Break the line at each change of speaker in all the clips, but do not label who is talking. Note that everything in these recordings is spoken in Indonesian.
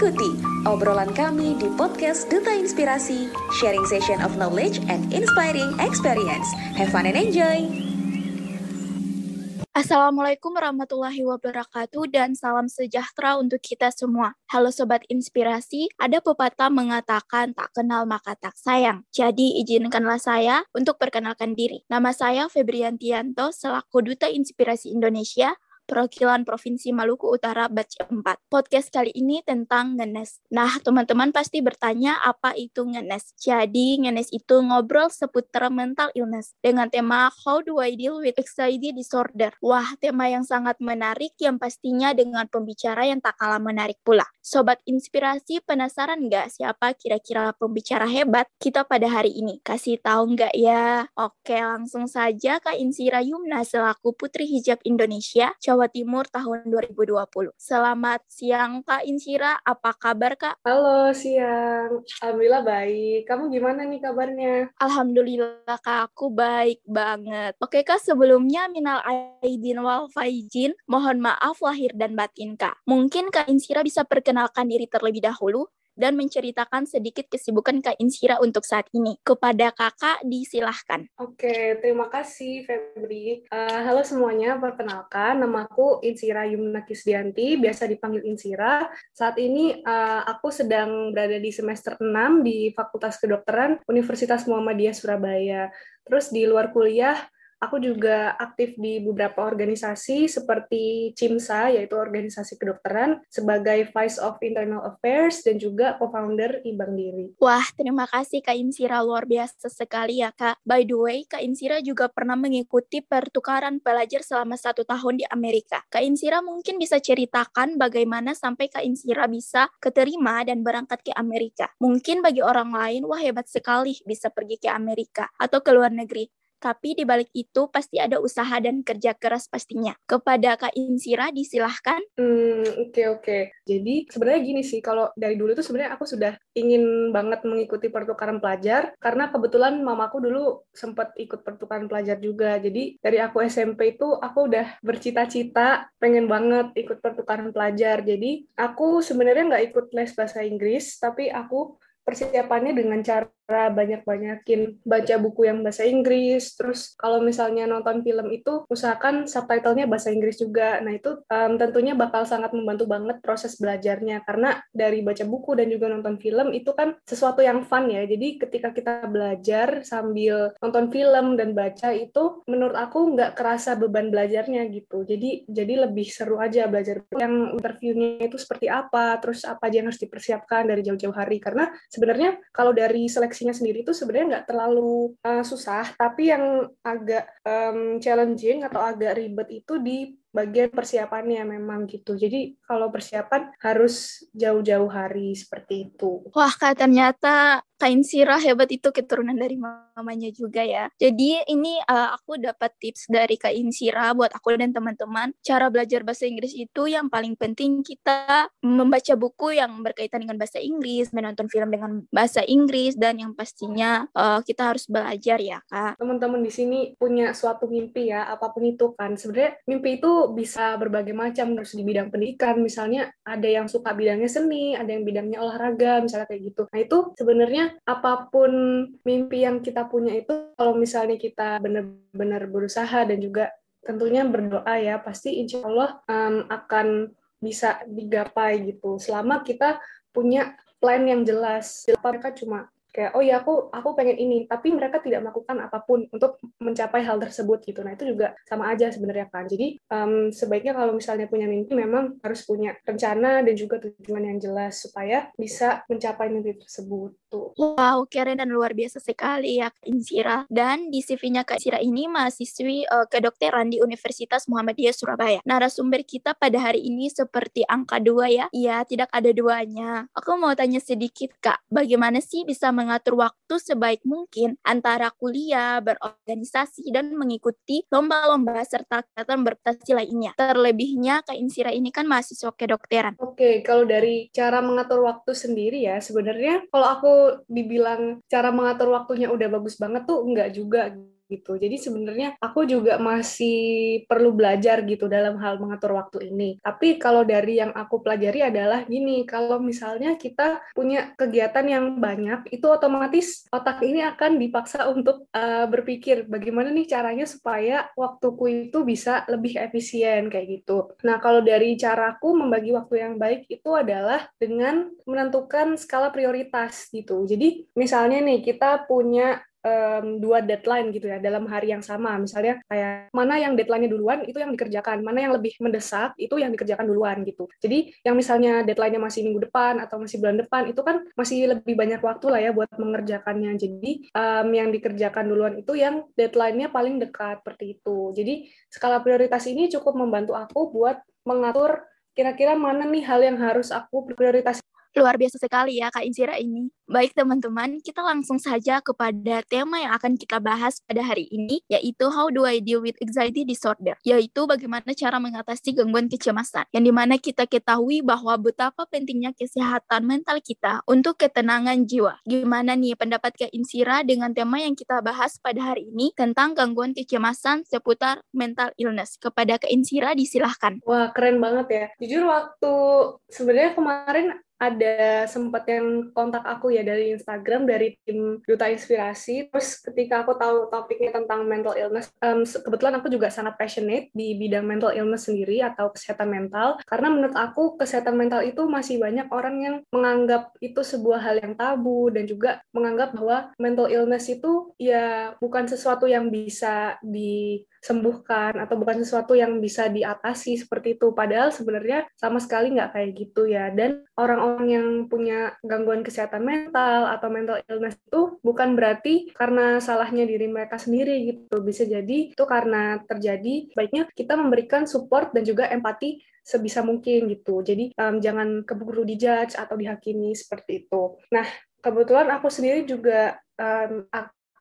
Ikuti obrolan kami di podcast Duta Inspirasi, sharing session of knowledge and inspiring experience. Have fun and enjoy!
Assalamualaikum warahmatullahi wabarakatuh dan salam sejahtera untuk kita semua. Halo Sobat Inspirasi, ada pepatah mengatakan tak kenal maka tak sayang. Jadi izinkanlah saya untuk perkenalkan diri. Nama saya Febriantianto selaku Duta Inspirasi Indonesia perwakilan Provinsi Maluku Utara batch 4. Podcast kali ini tentang ngenes. Nah, teman-teman pasti bertanya apa itu ngenes. Jadi, ngenes itu ngobrol seputar mental illness dengan tema How do I deal with anxiety disorder? Wah, tema yang sangat menarik yang pastinya dengan pembicara yang tak kalah menarik pula. Sobat inspirasi penasaran nggak siapa kira-kira pembicara hebat kita pada hari ini? Kasih tahu nggak ya? Oke, langsung saja Kak Insira Yumna selaku Putri Hijab Indonesia. Coba Jawa Timur tahun 2020. Selamat siang Kak Insira, apa kabar Kak?
Halo, siang. Alhamdulillah baik. Kamu gimana nih kabarnya?
Alhamdulillah Kak, aku baik banget. Oke Kak, sebelumnya minal aidin wal faizin, mohon maaf lahir dan batin Kak. Mungkin Kak Insira bisa perkenalkan diri terlebih dahulu dan menceritakan sedikit kesibukan Kak Insira untuk saat ini. Kepada kakak, disilahkan.
Oke, terima kasih Febri. Uh, halo semuanya, perkenalkan, namaku Insira Yumna Kisdianti, biasa dipanggil Insira. Saat ini uh, aku sedang berada di semester 6 di Fakultas Kedokteran Universitas Muhammadiyah Surabaya. Terus di luar kuliah, Aku juga aktif di beberapa organisasi seperti CIMSA, yaitu organisasi kedokteran, sebagai Vice of Internal Affairs dan juga co-founder Ibang Diri.
Wah, terima kasih Kak Insira, luar biasa sekali ya Kak. By the way, Kak Insira juga pernah mengikuti pertukaran pelajar selama satu tahun di Amerika. Kak Insira mungkin bisa ceritakan bagaimana sampai Kak Insira bisa keterima dan berangkat ke Amerika. Mungkin bagi orang lain, wah hebat sekali bisa pergi ke Amerika atau ke luar negeri tapi di balik itu pasti ada usaha dan kerja keras pastinya. Kepada Kak Insira disilahkan.
Hmm, oke okay, oke. Okay. Jadi sebenarnya gini sih, kalau dari dulu tuh sebenarnya aku sudah ingin banget mengikuti pertukaran pelajar karena kebetulan mamaku dulu sempat ikut pertukaran pelajar juga. Jadi dari aku SMP itu aku udah bercita-cita pengen banget ikut pertukaran pelajar. Jadi aku sebenarnya nggak ikut les bahasa Inggris, tapi aku persiapannya dengan cara banyak-banyakin baca buku yang bahasa Inggris. Terus kalau misalnya nonton film itu usahakan subtitlenya bahasa Inggris juga. Nah itu um, tentunya bakal sangat membantu banget proses belajarnya karena dari baca buku dan juga nonton film itu kan sesuatu yang fun ya. Jadi ketika kita belajar sambil nonton film dan baca itu menurut aku nggak kerasa beban belajarnya gitu. Jadi jadi lebih seru aja belajar. Yang interviewnya itu seperti apa, terus apa aja yang harus dipersiapkan dari jauh-jauh hari. Karena sebenarnya kalau dari seleksinya sendiri itu sebenarnya nggak terlalu uh, susah, tapi yang agak um, challenging atau agak ribet itu di bagian persiapannya memang gitu. Jadi kalau persiapan harus jauh-jauh hari seperti itu.
Wah, kak ternyata kain sirah hebat itu keturunan dari mamanya juga ya. Jadi ini uh, aku dapat tips dari kain sirah buat aku dan teman-teman. Cara belajar bahasa Inggris itu yang paling penting kita membaca buku yang berkaitan dengan bahasa Inggris, menonton film dengan bahasa Inggris dan yang pastinya uh, kita harus belajar ya kak.
Teman-teman di sini punya suatu mimpi ya, apa pun itu kan. Sebenarnya mimpi itu bisa berbagai macam harus di bidang pendidikan. Misalnya ada yang suka bidangnya seni, ada yang bidangnya olahraga, misalnya kayak gitu. Nah itu sebenarnya apa pun mimpi yang kita punya itu kalau misalnya kita benar-benar berusaha dan juga tentunya berdoa ya pasti insya Allah um, akan bisa digapai gitu selama kita punya plan yang jelas mereka cuma kayak oh ya aku aku pengen ini. Tapi mereka tidak melakukan apa pun untuk mencapai hal tersebut gitu. Nah itu juga sama aja sebenarnya kan jadi um, sebaiknya kalau misalnya punya mimpi memang harus punya rencana dan juga tujuan yang jelas supaya bisa mencapai mimpi tersebut tuh.
Wow keren dan luar biasa sekali ya Kak Insira dan di CV-nya Kak Insira ini mahasiswi uh, kedokteran di Universitas Muhammadiyah Surabaya. Narasumber kita pada hari ini seperti angka dua ya. Iya tidak ada duanya. Aku mau tanya sedikit Kak. Bagaimana sih bisa mengatur waktu sebaik mungkin antara kuliah, berorganisasi, dan mengikuti lomba-lomba serta kegiatan berprestasi lainnya. Terlebihnya Kak Insira ini kan mahasiswa kedokteran.
Oke, kalau dari cara mengatur waktu sendiri ya, sebenarnya kalau aku dibilang cara mengatur waktunya udah bagus banget tuh enggak juga gitu. Jadi sebenarnya aku juga masih perlu belajar gitu dalam hal mengatur waktu ini. Tapi kalau dari yang aku pelajari adalah gini, kalau misalnya kita punya kegiatan yang banyak, itu otomatis otak ini akan dipaksa untuk uh, berpikir bagaimana nih caranya supaya waktuku itu bisa lebih efisien kayak gitu. Nah, kalau dari caraku membagi waktu yang baik itu adalah dengan menentukan skala prioritas gitu. Jadi misalnya nih kita punya um, dua deadline gitu ya dalam hari yang sama. Misalnya kayak mana yang deadline-nya duluan itu yang dikerjakan, mana yang lebih mendesak itu yang dikerjakan duluan gitu. Jadi yang misalnya deadline-nya masih minggu depan atau masih bulan depan itu kan masih lebih banyak waktu lah ya buat mengerjakannya. Jadi um, yang dikerjakan duluan itu yang deadline-nya paling dekat seperti itu. Jadi skala prioritas ini cukup membantu aku buat mengatur kira-kira mana nih hal yang harus aku prioritas
Luar biasa sekali ya Kak Insira ini. Baik teman-teman, kita langsung saja kepada tema yang akan kita bahas pada hari ini, yaitu How do I deal with anxiety disorder? Yaitu bagaimana cara mengatasi gangguan kecemasan, yang di mana kita ketahui bahwa betapa pentingnya kesehatan mental kita untuk ketenangan jiwa. Gimana nih pendapat Kak Insira dengan tema yang kita bahas pada hari ini tentang gangguan kecemasan seputar mental illness? Kepada Kak Insira disilahkan.
Wah, keren banget ya. Jujur waktu sebenarnya kemarin ada sempat yang kontak aku ya dari Instagram dari tim Duta Inspirasi. Terus ketika aku tahu topiknya tentang mental illness, um, kebetulan aku juga sangat passionate di bidang mental illness sendiri atau kesehatan mental. Karena menurut aku kesehatan mental itu masih banyak orang yang menganggap itu sebuah hal yang tabu dan juga menganggap bahwa mental illness itu ya bukan sesuatu yang bisa di sembuhkan atau bukan sesuatu yang bisa diatasi seperti itu. Padahal sebenarnya sama sekali nggak kayak gitu ya. Dan orang-orang yang punya gangguan kesehatan mental atau mental illness itu bukan berarti karena salahnya diri mereka sendiri gitu. Bisa jadi itu karena terjadi baiknya kita memberikan support dan juga empati sebisa mungkin gitu. Jadi um, jangan keburu dijudge atau dihakimi seperti itu. Nah, kebetulan aku sendiri juga um,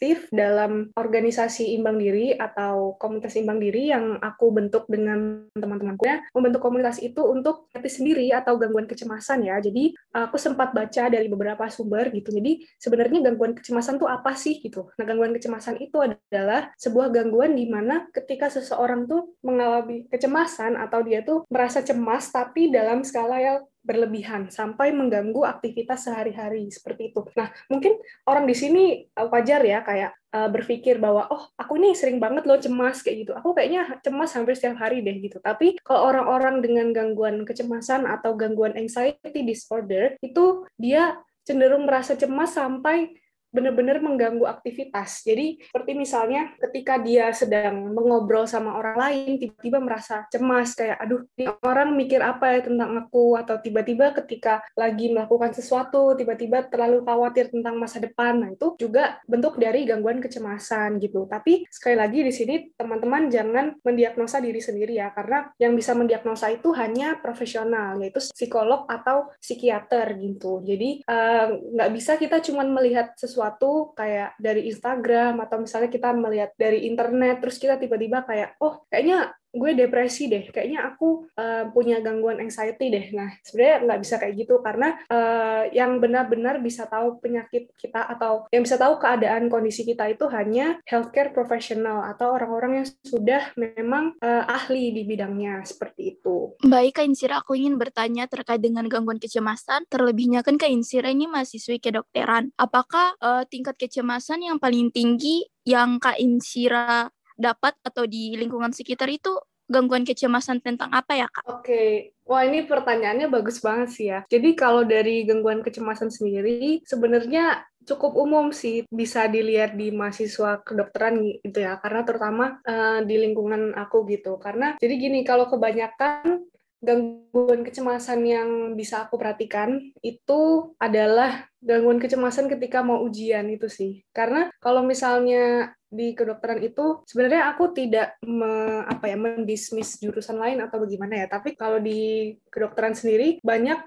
aktif dalam organisasi imbang diri atau komunitas imbang diri yang aku bentuk dengan teman-temanku ya. Membentuk komunitas itu untuk hati sendiri atau gangguan kecemasan ya. Jadi aku sempat baca dari beberapa sumber gitu. Jadi sebenarnya gangguan kecemasan itu apa sih gitu? Nah gangguan kecemasan itu adalah sebuah gangguan di mana ketika seseorang tuh mengalami kecemasan atau dia tuh merasa cemas tapi dalam skala yang berlebihan sampai mengganggu aktivitas sehari-hari seperti itu. Nah, mungkin orang di sini uh, wajar ya kayak uh, berpikir bahwa oh aku ini sering banget loh cemas kayak gitu. Aku kayaknya cemas hampir setiap hari deh gitu. Tapi kalau orang-orang dengan gangguan kecemasan atau gangguan anxiety disorder itu dia cenderung merasa cemas sampai benar-benar mengganggu aktivitas. Jadi seperti misalnya ketika dia sedang mengobrol sama orang lain, tiba-tiba merasa cemas kayak aduh orang mikir apa ya tentang aku atau tiba-tiba ketika lagi melakukan sesuatu tiba-tiba terlalu khawatir tentang masa depan. Nah, itu juga bentuk dari gangguan kecemasan gitu. Tapi sekali lagi di sini teman-teman jangan mendiagnosa diri sendiri ya karena yang bisa mendiagnosa itu hanya profesional yaitu psikolog atau psikiater gitu. Jadi eh, nggak uh, bisa kita cuma melihat sesuatu sesuatu kayak dari Instagram atau misalnya kita melihat dari internet terus kita tiba-tiba kayak oh kayaknya gue depresi deh, kayaknya aku uh, punya gangguan anxiety deh. Nah, sebenarnya nggak bisa kayak gitu karena uh, yang benar-benar bisa tahu penyakit kita atau yang bisa tahu keadaan kondisi kita itu hanya healthcare professional atau orang-orang yang sudah memang uh, ahli di bidangnya seperti itu.
Baik, Kak Insira, aku ingin bertanya terkait dengan gangguan kecemasan. Terlebihnya kan Kak Insira ini mahasiswi kedokteran. Apakah uh, tingkat kecemasan yang paling tinggi yang Kak Insira dapat atau di lingkungan sekitar itu gangguan kecemasan tentang apa ya kak?
Oke, okay. wah ini pertanyaannya bagus banget sih ya. Jadi kalau dari gangguan kecemasan sendiri sebenarnya cukup umum sih bisa dilihat di mahasiswa kedokteran gitu ya karena terutama uh, di lingkungan aku gitu karena jadi gini kalau kebanyakan gangguan kecemasan yang bisa aku perhatikan itu adalah gangguan kecemasan ketika mau ujian itu sih. Karena kalau misalnya di kedokteran itu sebenarnya aku tidak me, apa ya mendismiss jurusan lain atau bagaimana ya, tapi kalau di kedokteran sendiri banyak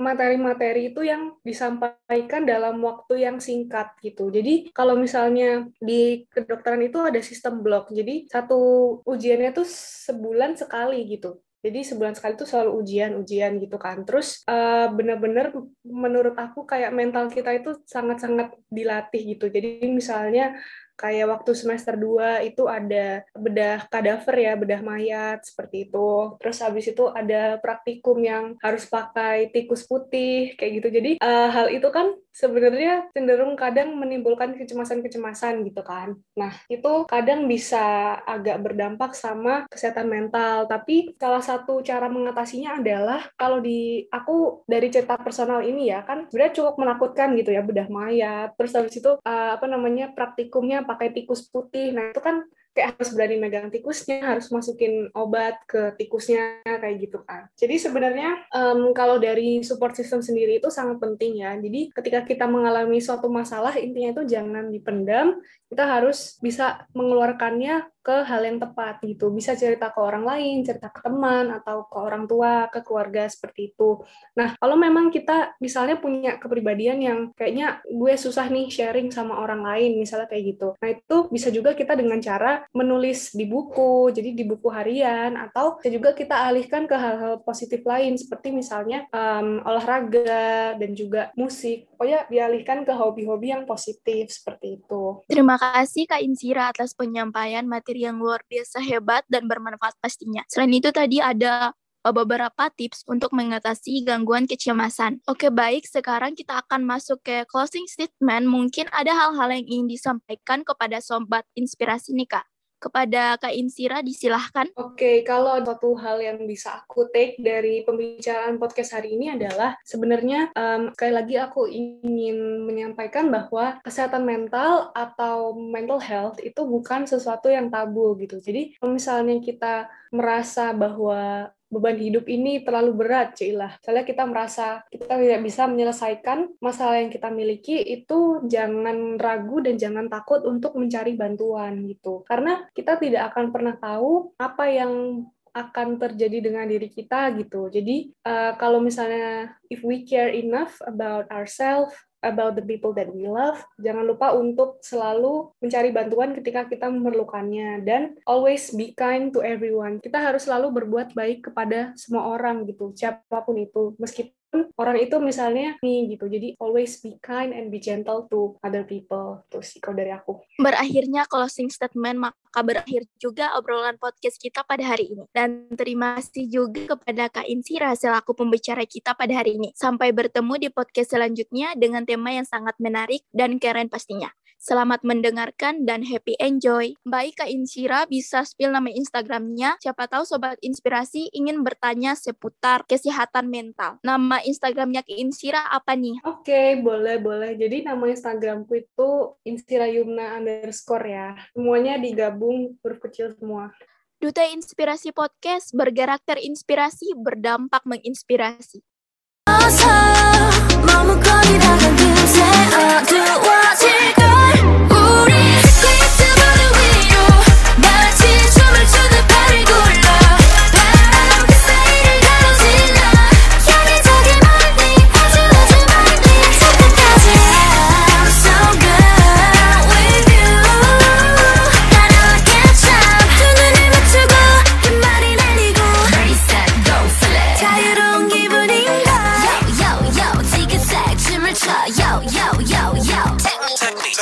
materi-materi itu yang disampaikan dalam waktu yang singkat gitu. Jadi kalau misalnya di kedokteran itu ada sistem blok, jadi satu ujiannya tuh sebulan sekali gitu. Jadi sebulan sekali itu selalu ujian-ujian gitu kan. Terus uh, benar-benar menurut aku kayak mental kita itu sangat-sangat dilatih gitu. Jadi misalnya kayak waktu semester 2 itu ada bedah kadaver ya, bedah mayat seperti itu. Terus habis itu ada praktikum yang harus pakai tikus putih kayak gitu. Jadi uh, hal itu kan sebenarnya cenderung kadang menimbulkan kecemasan-kecemasan gitu kan. Nah, itu kadang bisa agak berdampak sama kesehatan mental, tapi salah satu cara mengatasinya adalah kalau di aku dari cerita personal ini ya kan sebenarnya cukup menakutkan gitu ya bedah mayat. Terus habis itu uh, apa namanya praktikumnya pakai tikus putih. Nah, itu kan kayak harus berani megang tikusnya, harus masukin obat ke tikusnya kayak gitu kan. Jadi sebenarnya um, kalau dari support system sendiri itu sangat penting ya. Jadi ketika kita mengalami suatu masalah intinya itu jangan dipendam, kita harus bisa mengeluarkannya ke hal yang tepat gitu. Bisa cerita ke orang lain, cerita ke teman atau ke orang tua, ke keluarga seperti itu. Nah, kalau memang kita misalnya punya kepribadian yang kayaknya gue susah nih sharing sama orang lain, misalnya kayak gitu. Nah, itu bisa juga kita dengan cara menulis di buku, jadi di buku harian atau bisa juga kita alihkan ke hal-hal positif lain seperti misalnya um, olahraga dan juga musik. Pokoknya dialihkan ke hobi-hobi yang positif seperti itu.
Terima kasih Kak Insira atas penyampaian materi yang luar biasa hebat dan bermanfaat pastinya. Selain itu tadi ada uh, beberapa tips untuk mengatasi gangguan kecemasan. Oke, baik. Sekarang kita akan masuk ke closing statement. Mungkin ada hal-hal yang ingin disampaikan kepada sobat inspirasi nih, Kak kepada Kak Insira disilahkan.
Oke, okay, kalau satu hal yang bisa aku take dari pembicaraan podcast hari ini adalah sebenarnya um, sekali lagi aku ingin menyampaikan bahwa kesehatan mental atau mental health itu bukan sesuatu yang tabu gitu. Jadi misalnya kita merasa bahwa beban hidup ini terlalu berat, Cilah. Misalnya kita merasa kita tidak bisa menyelesaikan masalah yang kita miliki, itu jangan ragu dan jangan takut untuk mencari bantuan gitu. Karena kita tidak akan pernah tahu apa yang akan terjadi dengan diri kita gitu. Jadi uh, kalau misalnya if we care enough about ourselves, about the people that we love. Jangan lupa untuk selalu mencari bantuan ketika kita memerlukannya dan always be kind to everyone. Kita harus selalu berbuat baik kepada semua orang gitu, siapa pun itu. Meskipun orang itu misalnya nih gitu. Jadi always be kind and be gentle to other people. Terus kalau dari aku.
Berakhirnya closing statement maka berakhir juga obrolan podcast kita pada hari ini. Dan terima kasih juga kepada Kak Insira selaku pembicara kita pada hari ini. Sampai bertemu di podcast selanjutnya dengan tema yang sangat menarik dan keren pastinya. Selamat mendengarkan dan happy enjoy. Baik Kak Insira bisa spill nama Instagramnya. Siapa tahu Sobat Inspirasi ingin bertanya seputar kesehatan mental. Nama Instagramnya Kak Insira apa nih?
Oke, okay, boleh, boleh. Jadi nama Instagramku itu Insira Yumna underscore ya. Semuanya digabung huruf kecil semua.
Duta Inspirasi Podcast bergerak terinspirasi, berdampak menginspirasi.